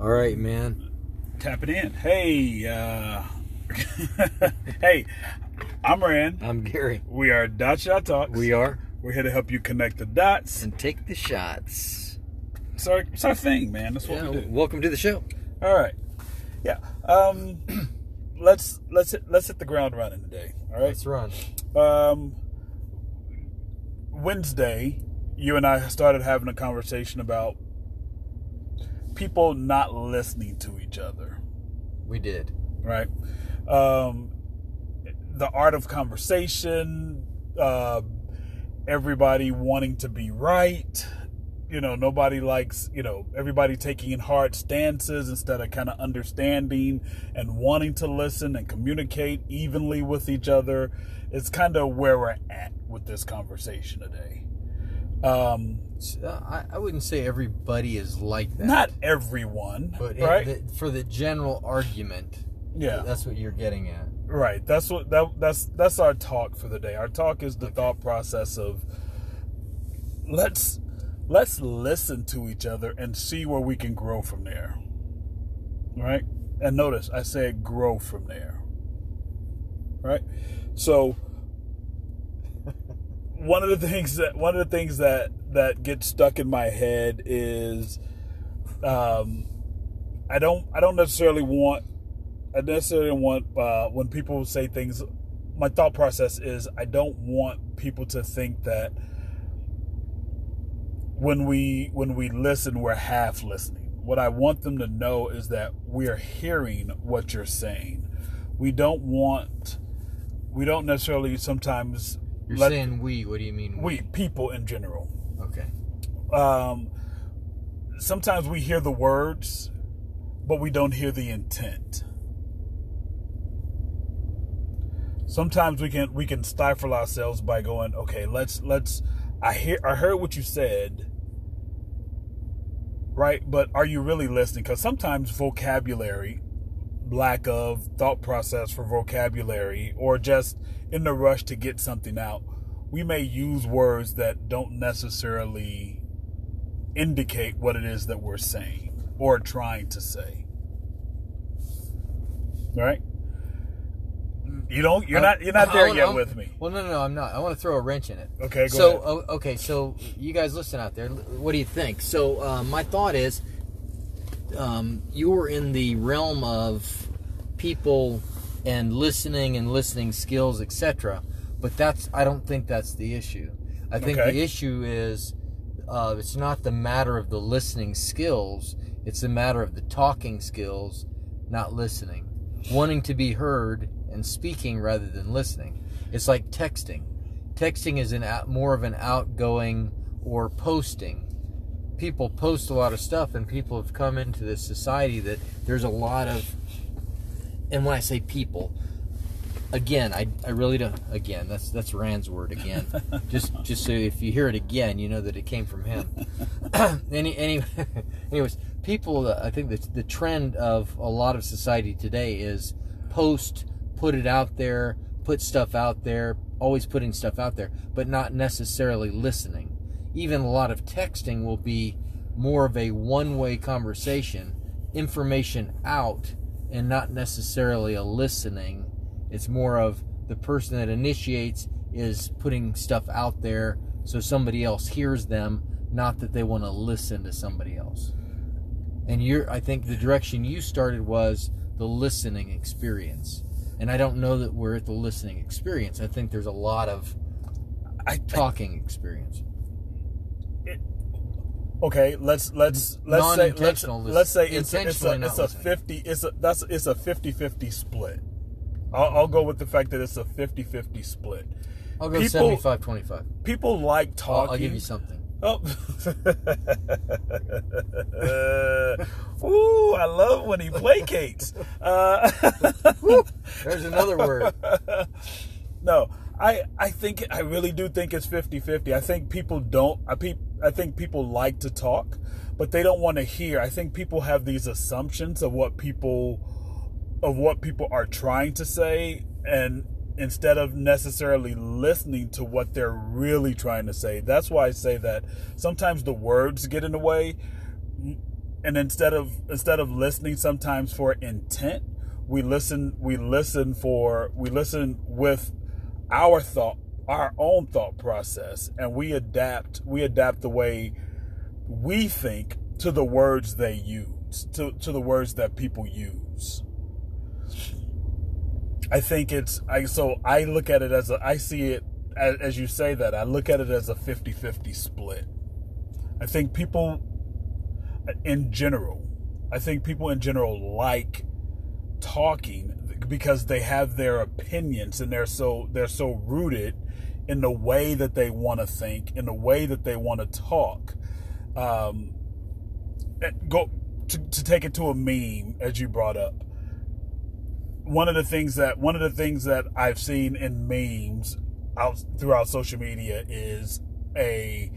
All right, man. Tap it in. Hey, uh, hey, I'm Rand. I'm Gary. We are Dot Shot Talks. We are. We're here to help you connect the dots. And take the shots. It's our, it's our thing, man. That's what Yeah, we do. welcome to the show. All right. Yeah. Um, let's let's hit, let's hit the ground running today. All right. Let's run. Um, Wednesday, you and I started having a conversation about people not listening to each other. We did. right? Um, the art of conversation, uh, everybody wanting to be right. You know, nobody likes, you know, everybody taking in hard stances instead of kind of understanding and wanting to listen and communicate evenly with each other. It's kind of where we're at with this conversation today. Um, Uh, I, I wouldn't say everybody is like that. not everyone, but it- right? the- for the general argument, yeah. that's what you're getting at. Right. That's what that that's that's our talk for the day. Our talk is the thought process of let's let's listen to each other and see where we can grow from there. Right? And notice I said grow from there. Right? So one of the things that one of the things that that gets stuck in my head is um I don't I don't necessarily want I necessarily want uh, when people say things. My thought process is I don't want people to think that when we when we listen we're half listening. What I want them to know is that we are hearing what you're saying. We don't want we don't necessarily sometimes You're let saying we. What do you mean we people in general Okay. um, sometimes we hear the words, but we don't hear the intent. Sometimes we can we can stifle ourselves by going, okay, let's let's. I hear I heard what you said, right? But are you really listening? Because sometimes vocabulary, lack of thought process for vocabulary, or just in the rush to get something out, we may use words that don't necessarily indicate what it is that we're saying or trying to say. Right? You don't. You're not. You're not I- there yet I'm- with me. Well, no, no, no, I'm not. I want to throw a wrench in it. Okay, go so, ahead. okay, so you guys listen out there. What do you think? So, um, my thought is, um, you're in the realm of people and listening and listening skills, etc. But that's. I don't think that's the issue. I think Okay. the issue is, uh, it's not the matter of the listening skills. It's the matter of the talking skills, not listening, wanting to be heard and speaking rather than listening. It's like texting. Texting is an out, more of an outgoing or posting. People post a lot of stuff, and people have come into this society that there's a lot of. And when I say people, again, I, I really don't. Again, that's that's Rand's word again. just just so if you hear it again, you know that it came from him. any any anyways, people. uh, I think that the trend of a lot of society today is post, put it out there, put stuff out there, always putting stuff out there, but not necessarily listening. Even a lot of texting will be more of a one-way conversation, information out, and not necessarily a listening. It's more of the person that initiates is putting stuff out there so somebody else hears them, not that they want to listen to somebody else. And you're I think the direction you started was the listening experience. And I don't know that we're at the listening experience. I think there's a lot of I, I talking experience. Okay. Let's let's let's say let's, let's say it's a, it's a, it's a listening. fifty. It's a that's it's a 50-50 split. I'll, I'll go with the fact that it's a 50-50 split. I'll go People- 75 25. People like I'll, talking. I'll give you something. Oh. Ooh, I love when he placates. Uh, There's another word. no, I I think I really do think it's 50-50. I think people don't I peop, I think people like to talk, but they don't want to hear. I think people have these assumptions of what people of what people are trying to say and instead of necessarily listening to what they're really trying to say. That's why I say that sometimes the words get in the way. and instead of instead of listening sometimes for intent, we listen we listen for we listen with our thought our own thought process and we adapt we adapt the way we think to the words they use to, to the words that people use. I think it's i so i look at it as a i see it as, as you say that i look at it as a 50-50 split. I think people uh, in general i think people in general like talking because they have their opinions and they're so they're so rooted in the way that they want to think, in the way that they want to talk. Um, go to, to take it to a meme, as you brought up. One of the things that one of the things that I've seen in memes out throughout social media is a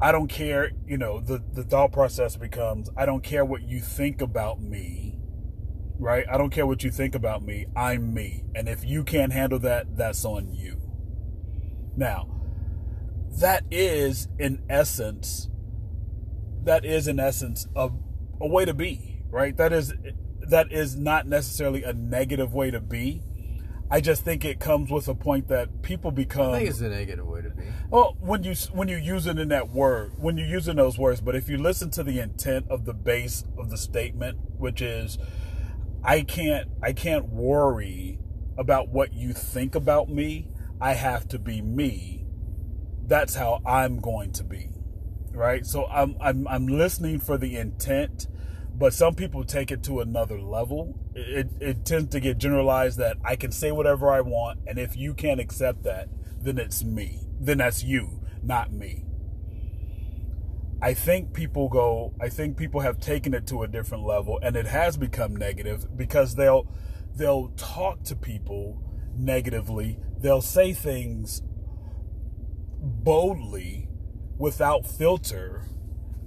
I don't care, you know, the, the thought process becomes I don't care what you think about me right? I don't care what you think about me. I'm me. And if you can't handle that, that's on you. Now, that is in essence that is in essence a, a way to be, right? That is that is not necessarily a negative way to be. I just think it comes with a point that people become. I think it's a negative way to be. Well, when you when you use it in that word, when you're using those words, but if you listen to the intent of the base of the statement, which is I can't I can't worry about what you think about me. I have to be me. That's how I'm going to be. Right? So I'm I'm I'm listening for the intent, but some people take it to another level. It it tends to get generalized that I can say whatever I want and if you can't accept that, then it's me. Then that's you, not me. I think people go, I think people have taken it to a different level and it has become negative because they'll they'll talk to people negatively. They'll say things boldly without filter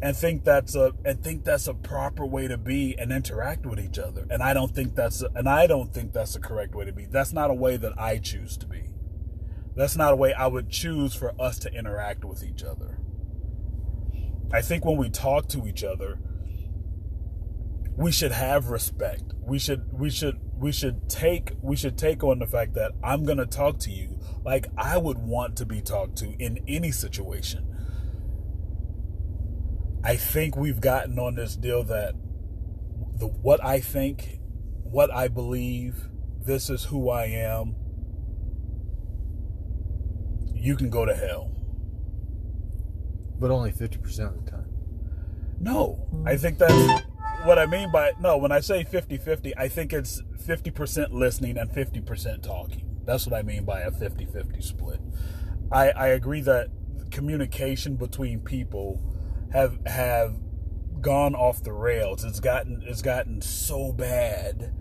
and think that's a and think that's a proper way to be and interact with each other. And I don't think that's a, and I don't think that's the correct way to be. That's not a way that I choose to be. That's not a way I would choose for us to interact with each other. I think when we talk to each other, we should have respect. We should we should we should take we should take on the fact that I'm going to talk to you like I would want to be talked to in any situation. I think we've gotten on this deal that the what I think, what I believe, this is who I am. You can go to hell. But only 50% of the time. No, I think that's what I mean by no. When I say 50 50, I think it's 50% listening and 50% talking. That's what I mean by a 50 50 split. I, I agree that communication between people have have gone off the rails. It's gotten it's gotten so bad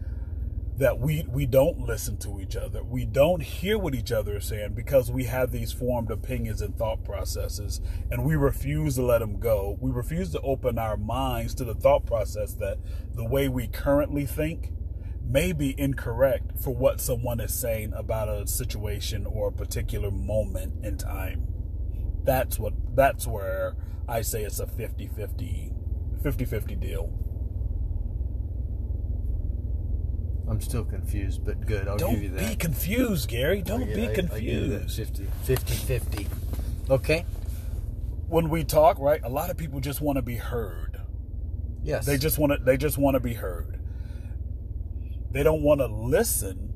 that we we don't listen to each other. We don't hear what each other is saying because we have these formed opinions and thought processes and we refuse to let them go. We refuse to open our minds to the thought process that the way we currently think may be incorrect for what someone is saying about a situation or a particular moment in time. That's what that's where I say it's a 50-50 50-50 deal. I'm still confused, but good. I'll Don't give you that. be confused, Gary. Don't oh, Yeah, be I- I that confused. 50, 50, 50. Okay. when we talk, right, a lot of people just want to be heard. Yes. They just want to they just want to be heard. They don't want to listen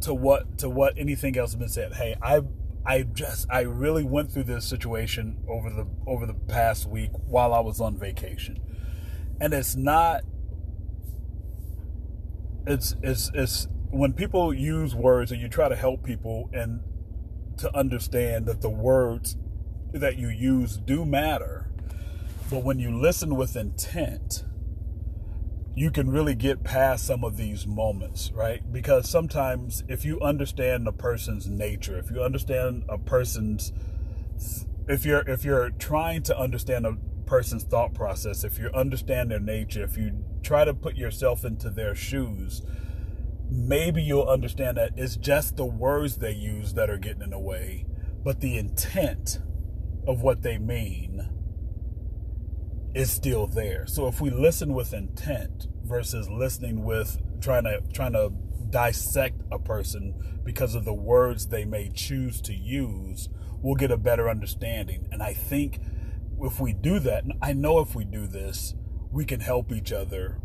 to what to what anything else has been said. Hey, I I just I really went through this situation over the over the past week while I was on vacation. And it's not it's it's it's when people use words and you try to help people and to understand that the words that you use do matter. But when you listen with intent, you can really get past some of these moments, right? Because sometimes if you understand a person's nature, if you understand a person's if you're if you're trying to understand a person's thought process, if you understand their nature, if you try to put yourself into their shoes, maybe you'll understand that it's just the words they use that are getting in the way, but the intent of what they mean is still there. So if we listen with intent versus listening with trying to trying to dissect a person because of the words they may choose to use, we'll get a better understanding. And I think if we do that, I know if we do this, we can help each other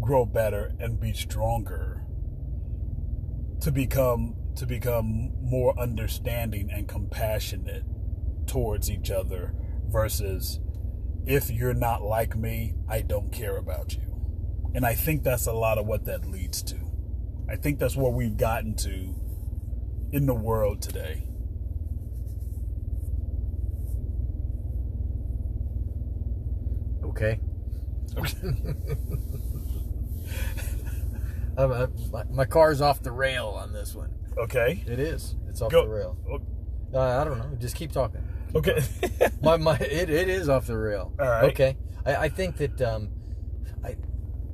grow better and be stronger to become to become more understanding and compassionate towards each other versus if you're not like me, I don't care about you. And I think that's a lot of what that leads to. I think that's where we've gotten to in the world today. Okay. Okay. Uh, my, my car's off the rail on this one. Okay. It is. It's off Go- the rail. Uh, I don't know. Just keep talking. Okay. my my it, it is off the rail. All right. Okay. I, I think that um, I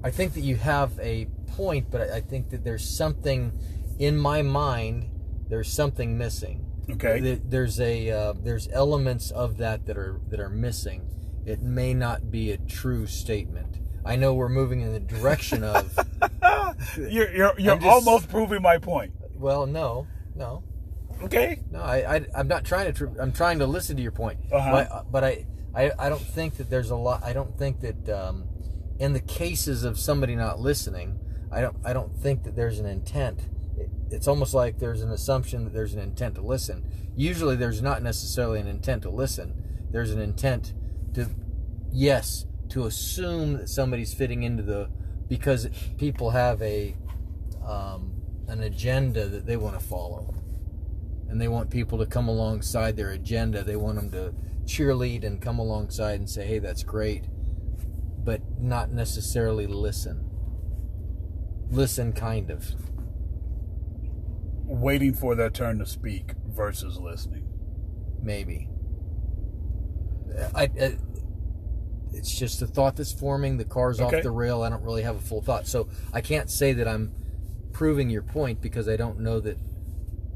I think that you have a point, but I, I think that there's something in my mind. There's something missing. okay. There's a uh, there's elements of that that are that are missing. It may not be a true statement. I know we're moving in the direction of. You're you're you're just- almost proving my point. Well, no, no, Okay. no. I, I I'm not trying to. Tr- I'm trying to listen to your point. Uh-huh. But, but I, I I don't think that there's a lot. I don't think that um, in the cases of somebody not listening, I don't I don't think that there's an intent. It, it's almost like there's an assumption that there's an intent to listen. Usually, there's not necessarily an intent to listen. There's an intent to, yes, to assume that somebody's fitting into the because people have a um, an agenda that they want to follow and they want people to come alongside their agenda. They want them to cheerlead and come alongside and say, "Hey, that's great," but not necessarily listen. Listen, kind of. Waiting for their turn to speak versus listening. Maybe. I, I it's just a thought that's forming. The car's Okay. off the rail. I don't really have a full thought, so I can't say that I'm proving your point because I don't know that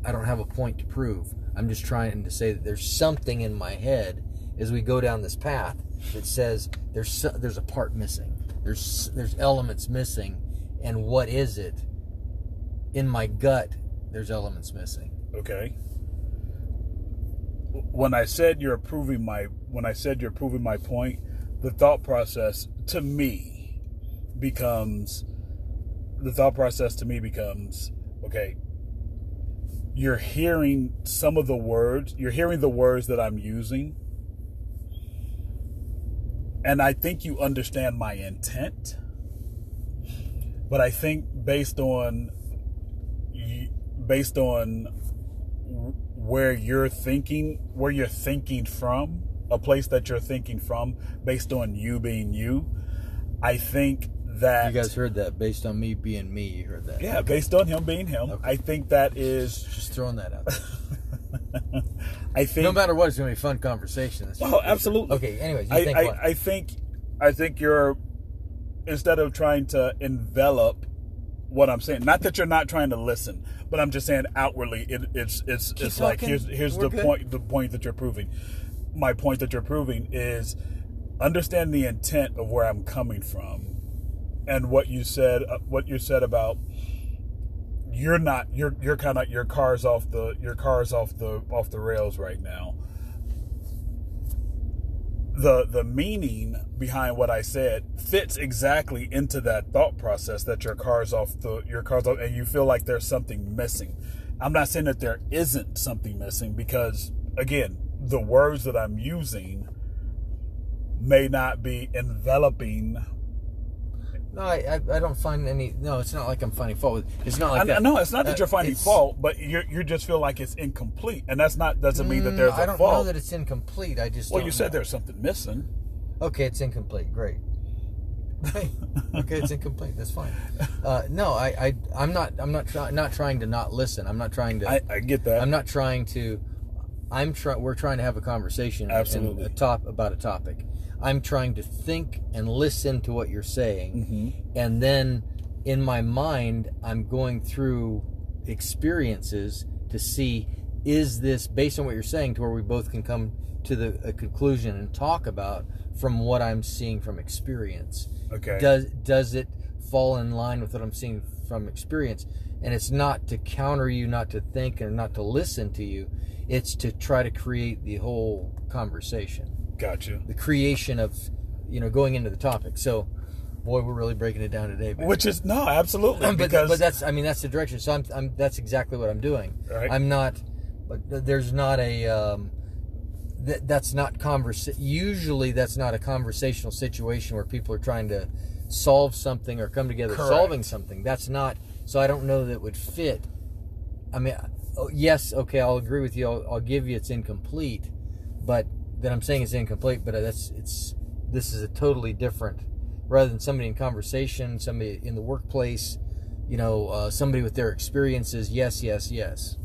I don't have a point to prove. I'm just trying to say that there's something in my head as we go down this path that says there's there's a part missing. There's there's elements missing, and what is it? In my gut, there's elements missing. Okay. When I said you're proving my when I said you're proving my point, the thought process to me becomes the thought process to me becomes okay. You're hearing some of the words, you're hearing the words that I'm using. And I think you understand my intent. But I think based on based on where you're thinking, where you're thinking from, a place that you're thinking from, based on you being you, I think that You guys heard that based on me being me. You heard that. yeah, based on him being him, Okay. I think that is, Just throwing that out. There. I think. no matter what, it's gonna be a fun conversation. It's- Oh, absolutely. Okay. Anyways, you I, think I, what? I think, I think you're instead of trying to envelop what I'm saying. Not that you're not trying to listen, but I'm just saying outwardly, it, it's it's Keep it's like here's here's We're the good. point the point that you're proving. My point that you're proving is understand the intent of where I'm coming from, and what you said uh, what you said about you're not you're you're kind of your car's off the your car's off the off the rails right now the the meaning behind what I said fits exactly into that thought process that your car's off the your car's off and you feel like there's something missing. I'm not saying that there isn't something missing because again, the words that I'm using may not be enveloping no, I, I I don't find any. No, it's not like I'm finding fault with. It's not like I, that. no, it's not that Uh, you're finding fault, but you you just feel like it's incomplete, and that's not doesn't mean that Mm, there's a I don't fault. know that it's incomplete. I just. well, you said know. there's something missing. Okay, it's incomplete. Great. Hey, okay, it's incomplete. That's fine. Uh, no, I, I, I'm not. I'm not trying. Not trying to not listen. I'm not trying to. I, I get that. I'm not trying to. I'm trying. We're trying to have a conversation. and Absolutely. A top about a topic. I'm trying to think and listen to what you're saying, Mm-hmm. and then in my mind, I'm going through experiences to see is this based on what you're saying to where we both can come to the a conclusion and talk about from what I'm seeing from experience. Okay. Does does it fall in line with what I'm seeing from experience? And it's not to counter you, not to think, and not to listen to you. It's to try to create the whole conversation, Gotcha. the creation of, you know, going into the topic. So, boy, we're really breaking it down today. Which is no, absolutely. but, because but that's I mean that's the direction. So I'm, I'm that's exactly what I'm doing. Right. I'm not, but there's not a um, th- that's not conversa- Usually that's not a conversational situation where people are trying to solve something or come together Correct. solving something. That's not. So I don't know that would fit. I mean, oh, yes, okay, I'll agree with you. I'll, I'll give you it's incomplete, but then I'm saying it's incomplete. But that's it's this is a totally different. Rather than somebody in conversation, somebody in the workplace, you know, uh, somebody with their experiences. Yes, yes, yes.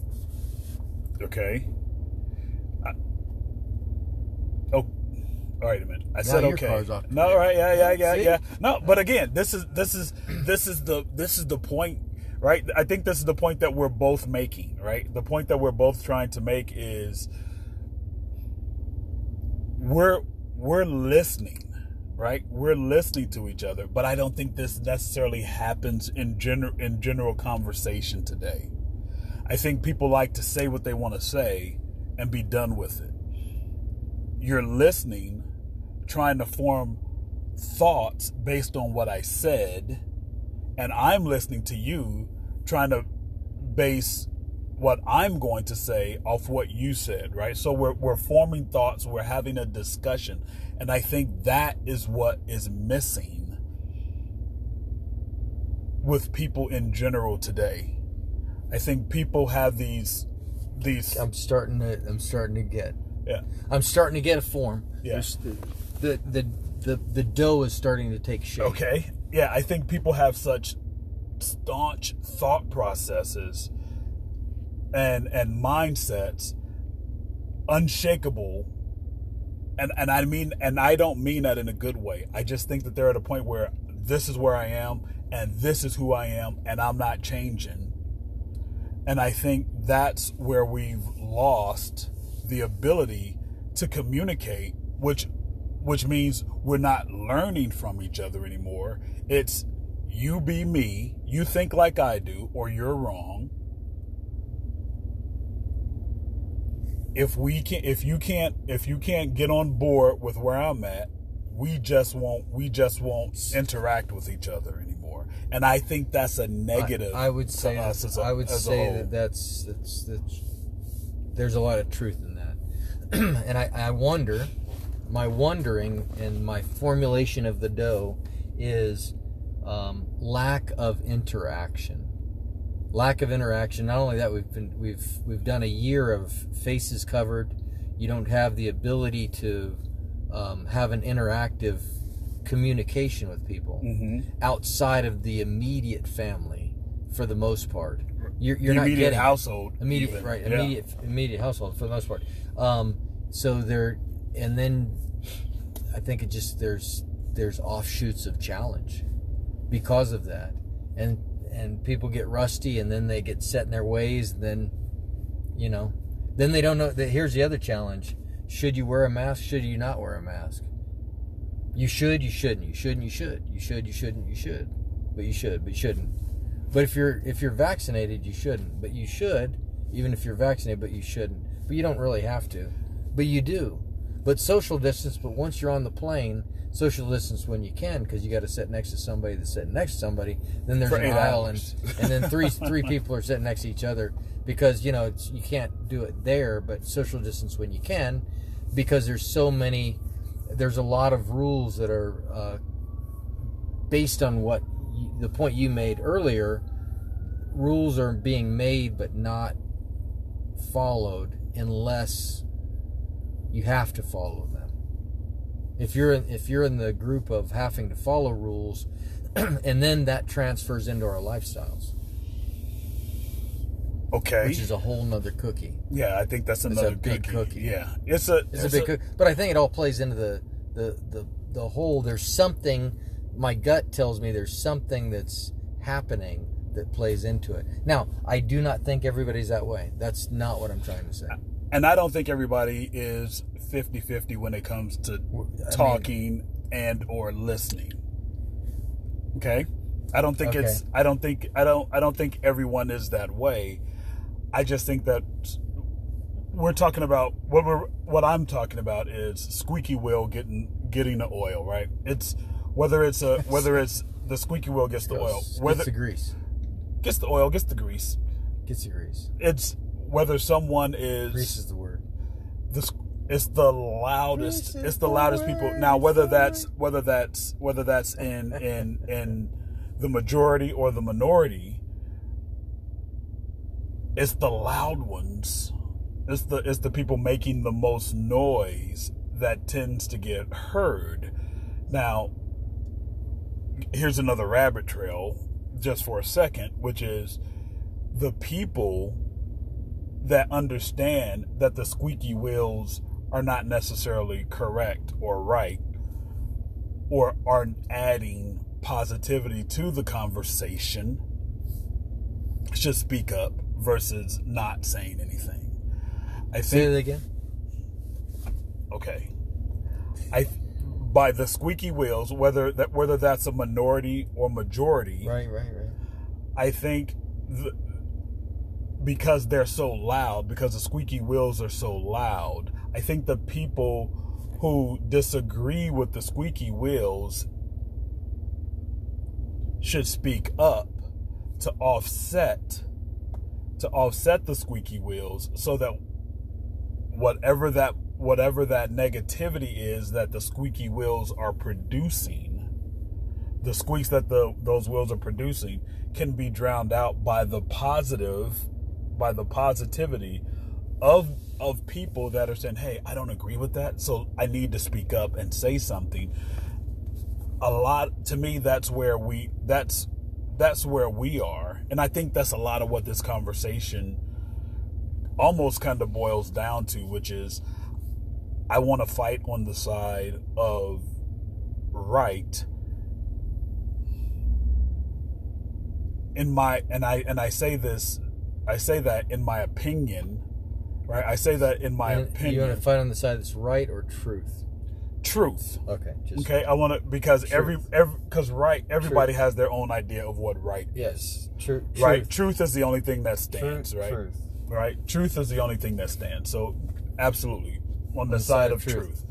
okay. I- oh, all right a minute. I Now said your okay. car's off. No, right? Yeah, yeah, yeah, See? yeah. No, but again, this is this is this is the this is the point, right? I think this is the point that we're both making, right? The point that we're both trying to make is we're we're listening, right? We're listening to each other, but I don't think this necessarily happens in general in general conversation today. I think people like to say what they want to say and be done with it. You're listening, trying to form thoughts based on what I said, and I'm listening to you, trying to base what I'm going to say off what you said, right? So we're, we're forming thoughts, we're having a discussion, and I think that is what is missing with people in general today. I think people have these these I'm starting to. I'm starting to get. yeah I'm starting to get a form. Yeah. There's the, the the the dough is starting to take shape. Okay. Yeah, I think people have such staunch thought processes and and mindsets unshakable and and I mean and I don't mean that in a good way. I just think that they're at a point where this is where I am and this is who I am and I'm not changing. And I think that's where we've lost the ability to communicate, which which means we're not learning from each other anymore. It's you be me, you think like I do, or you're wrong. If we can if you can't if you can't get on board with where I'm at, we just won't we just won't interact with each other anymore. And I think that's a negative. I, I would say us that, as a- I would say that that's, that's that's there's a lot of truth in that, and I, I wonder, my wondering and my formulation of the dough is um, lack of interaction. Lack of interaction. Not only that, we've been we've we've done a year of faces covered. You don't have the ability to um, have an interactive communication with people Mhm. outside of the immediate family for the most part. You're, you're not immediate getting household. immediate even. right Yeah. immediate immediate household for the most part. Um, so there, and then I think it just there's there's offshoots of challenge because of that, and and people get rusty, and then they get set in their ways, and then you know, then they don't know. That here's the other challenge: should you wear a mask? Should you not wear a mask? You should. You shouldn't. You shouldn't. You should. You should. You shouldn't. You should. But you should. But you shouldn't. But if you're if you're vaccinated, you shouldn't. But you should, even if you're vaccinated. But you shouldn't. But you don't really have to. But you do. But social distance. But once you're on the plane, social distance when you can, because you got to sit next to somebody that's sitting next to somebody. Then there's For an aisle, and and then three three people are sitting next to each other because you know it's, you can't do it there. But social distance when you can, because there's so many. There's a lot of rules that are uh, based on what you, the point you made earlier. Rules are being made but not followed unless you have to follow them. If you're in, if you're in the group of having to follow rules, and then that transfers into our lifestyles, Okay. which is a whole nother cookie. yeah, I think that's another big cookie. Yeah, it's a It's, a big cookie, but I think it all plays into the the the the whole. There's something. My gut tells me there's something that's happening that plays into it. Now, I do not think everybody's that way. That's not what I'm trying to say. And I don't think everybody is 50-50 when it comes to mean- talking and or listening. Okay? I don't think it's I don't think I don't I don't think everyone is that way. I just think that we're talking about what we're what I'm talking about is squeaky wheel getting getting the oil, right? It's whether it's a whether it's the squeaky wheel gets the oil, Gets whether the grease. gets the oil, gets the grease. Gets the grease. It's whether someone is Grease is the word. This sc- it's the loudest it's the the loudest people. now whether that's whether that's whether that's in in in the majority or the minority it's the loud ones. It's the it's the people making the most noise that tends to get heard. Now here's another rabbit trail just for a second which is the people that understand that the squeaky wheels are not necessarily correct or right or are adding positivity to the conversation should speak up versus not saying anything. I Say think it again. okay. I by the squeaky wheels whether that whether that's a minority or majority Right, right, right. I think the, because they're so loud, because the squeaky wheels are so loud, I think the people who disagree with the squeaky wheels should speak up to offset to offset the squeaky wheels so that whatever that whatever that negativity is that the squeaky wheels are producing the squeaks that the those wheels are producing can be drowned out by the positive by the positivity of of people that are saying hey i don't agree with that so i need to speak up and say something. A lot to me that's where we that's that's where we are and i think that's a lot of what this conversation almost kind of boils down to which is i want to fight on the side of right in my and I and I say this I say that in my opinion, right? I say that in my opinion. You want to fight on the side that's right or truth? truth. Okay. Just, Okay, I want to because every Truth. every because right everybody has their own idea of what right Yes. is. True. Right? Truth. Truth is the only thing that Truth. stands, right? Truth. Right? Truth is the only thing that stands. So absolutely on the, side, of truth.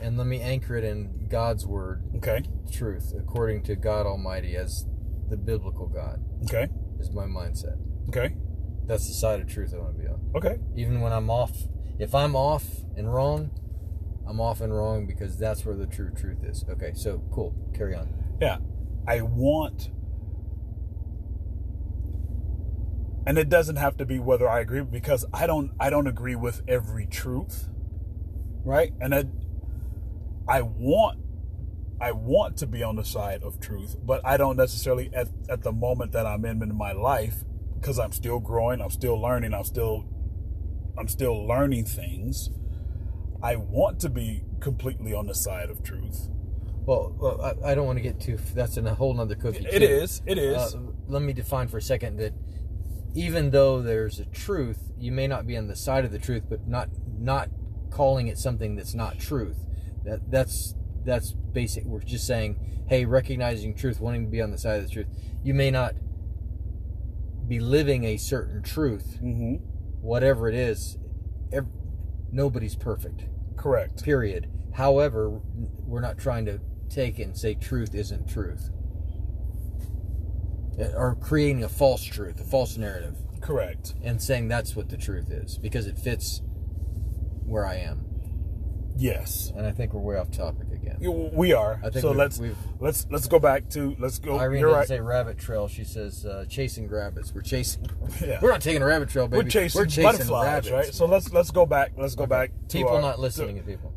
And let me anchor it in God's word, Okay? truth, according to God Almighty as the biblical God Okay? is my mindset. Okay? That's the side of truth I want to be on. Okay. Even when I'm off, if I'm off and wrong, I'm off and wrong because that's where the true truth is. Okay, so cool. Carry on. Yeah. I want and it doesn't have to be whether I agree because I don't I don't agree with every truth. Right? And I I want I want to be on the side of truth, but I don't necessarily at, at the moment that I'm in in my life because I'm still growing, I'm still learning, I'm still I'm still learning things. I want to be completely on the side of truth. Well, well I, I don't want to get too. That's in a whole nother cookie. It too. is. It is. Uh, let me define for a second that even though there's a truth, you may not be on the side of the truth, but not not calling it something that's not truth. That that's that's basic. We're just saying, hey, recognizing truth, wanting to be on the side of the truth. You may not be living a certain truth, mm-hmm. whatever it is. Ev- nobody's perfect. Correct. Period. However, we're not trying to take it and say truth isn't truth. Or creating a false truth, a false narrative, Correct. and saying that's what the truth is because it fits where I am. Yes. And I think we're way off topic again. We are. I think so we've- let's we've- let's let's go back to let's go. Irene you're doesn't right. say rabbit trail. She says uh, chasing rabbits. We're chasing. Yeah. We're not taking a rabbit trail, baby. We're chasing, We're chasing butterflies, rabbits. right? So let's let's go back. Let's go back. To people our- not to- listening to people.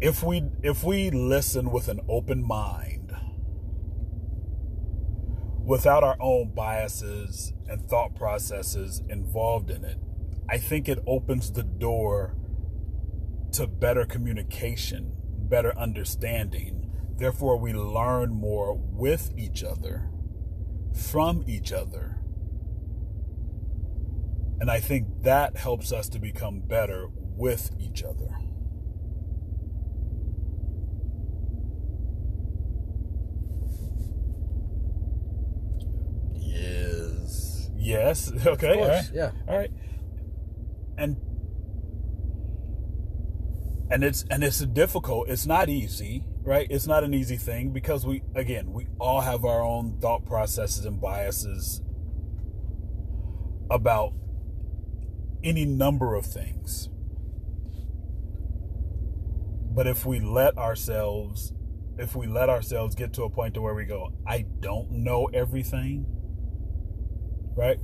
if we if we listen with an open mind without our own biases and thought processes involved in it i think it opens the door to better communication better understanding therefore we learn more with each other from each other And I think that helps us to become better with each other. Yes. Yes. Okay. Course, right. yeah. All right. And and it's and it's difficult. It's not easy, right? It's not an easy thing because we again, we all have our own thought processes and biases about any number of things. But if we let ourselves if we let ourselves get to a point to where we go, I don't know everything, right?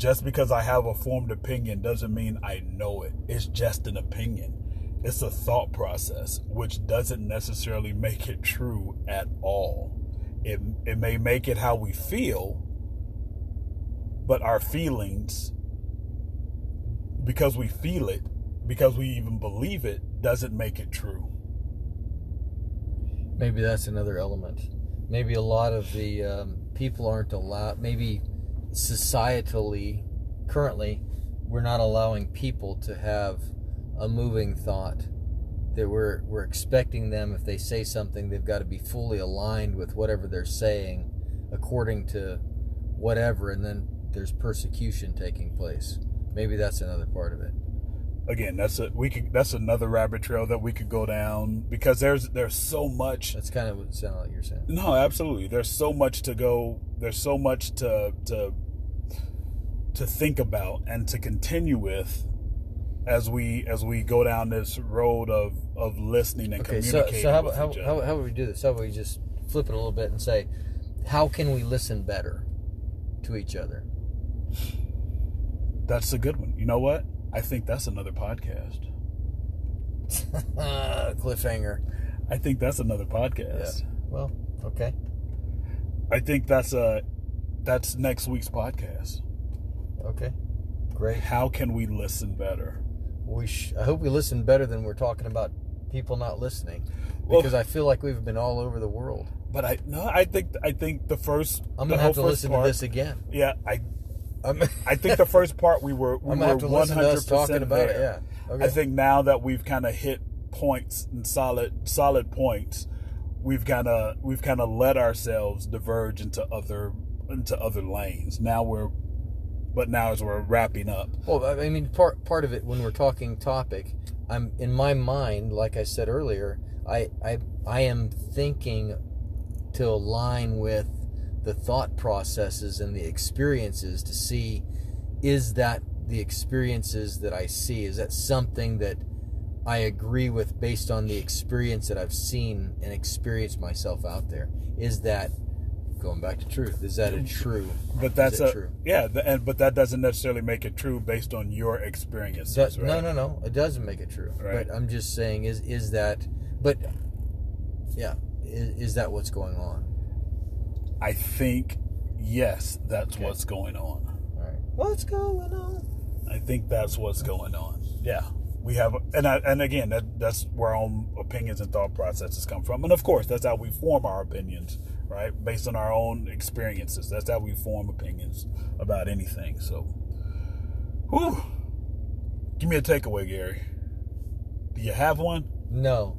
Just because I have a formed opinion doesn't mean I know it. It's just an opinion. It's a thought process, which doesn't necessarily make it true at all. It, it may make it how we feel, but our feelings, because we feel it, because we even believe it, doesn't make it true. Maybe that's another element. Maybe a lot of the um, people aren't allowed. Maybe societally, currently, we're not allowing people to have a moving thought. That we're we're expecting them if they say something, they've got to be fully aligned with whatever they're saying, according to whatever, and then there's persecution taking place. Maybe that's another part of it. Again, that's a we could that's another rabbit trail that we could go down because there's there's so much That's kind of what it sounded like you're saying. No, absolutely. There's so much to go. There's so much to to to think about and to continue with as we as we go down this road of of listening and Okay, so communicating so how with how, how, how would we do this? How about we just flip it a little bit and say, how can we listen better to each other? That's a good one. You know what? I think that's another podcast. Cliffhanger. I think that's another podcast. Well, okay. I think that's a that's next week's podcast. Okay. Great. How can we listen better? We sh- I hope we listen better than we're talking about people not listening, Well- because I feel like we've been all over the world. But I no, I think I think the first I'm gonna have to listen part, to this again. Yeah, I I'm, I think the first part we were we were gonna have to one hundred talking percent about there. it. Yeah. Okay. I think now that we've kind of hit points and solid solid points, we've kind of we've kind of let ourselves diverge into other into other lanes. Now we're, but now as we're wrapping up, Well, I mean, part part of it when we're talking topic, I'm in my mind, like I said earlier, I I I am thinking to align with the thought processes and the experiences to see is that the experiences that I see is that something that I agree with based on the experience that I've seen and experienced myself out there. Is that going back to truth? Is that a true? but that's a true? yeah, and but that doesn't necessarily make it true based on your experiences, That- right? No, no, no. It doesn't make it true. Right. But I'm just saying, is is that? But yeah, is, is that what's going on? I think yes, that's Okay. what's going on. All right. What's going on? I think that's what's going on. Yeah, we have, and I, and again, that that's where our own opinions and thought processes come from, and of course, that's how we form our opinions, right? Based on our own experiences. That's how we form opinions about anything. So, whew. Give me a takeaway, Gary. Do you have one? No.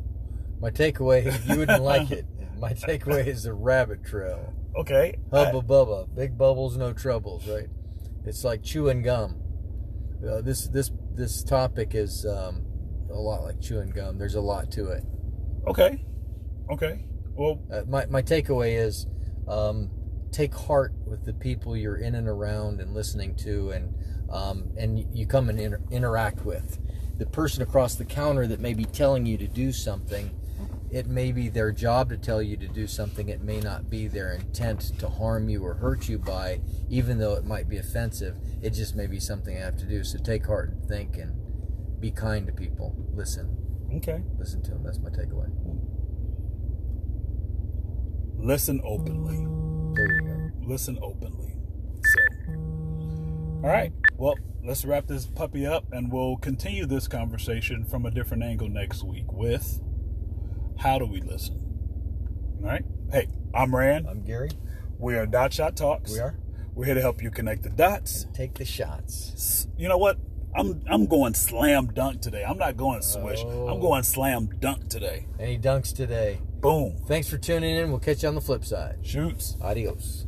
My takeaway, is you wouldn't like it. My takeaway is the rabbit trail. Okay. Hubba bubba, big bubbles, no troubles. Right? It's like chewing gum. Uh, this this this topic is um, a lot like chewing gum. There's a lot to it. okay. Okay. Well, Uh, my my takeaway is um, take heart with the people you're in and around and listening to, and um, and you come and inter- interact with the person across the counter that may be telling you to do something. It may be their job to tell you to do something. It may not be their intent to harm you or hurt you by, even though it might be offensive. It just may be something I have to do. So take heart and think and be kind to people. Listen, okay. listen to them. That's my takeaway. Listen openly. There you go. listen openly. So, all right. Well, let's wrap this puppy up and we'll continue this conversation from a different angle next week with how do we listen? All right. Hey, I'm Rand. I'm Gary. We are Dot Shot Talks. We are. We're here to help you connect the dots. Take the shots. You know what? I'm I'm going slam dunk today. I'm not going swish. Oh. I'm going slam dunk today. Any dunks today. Boom. Thanks for tuning in. We'll catch you on the flip side. Shoots. Adios.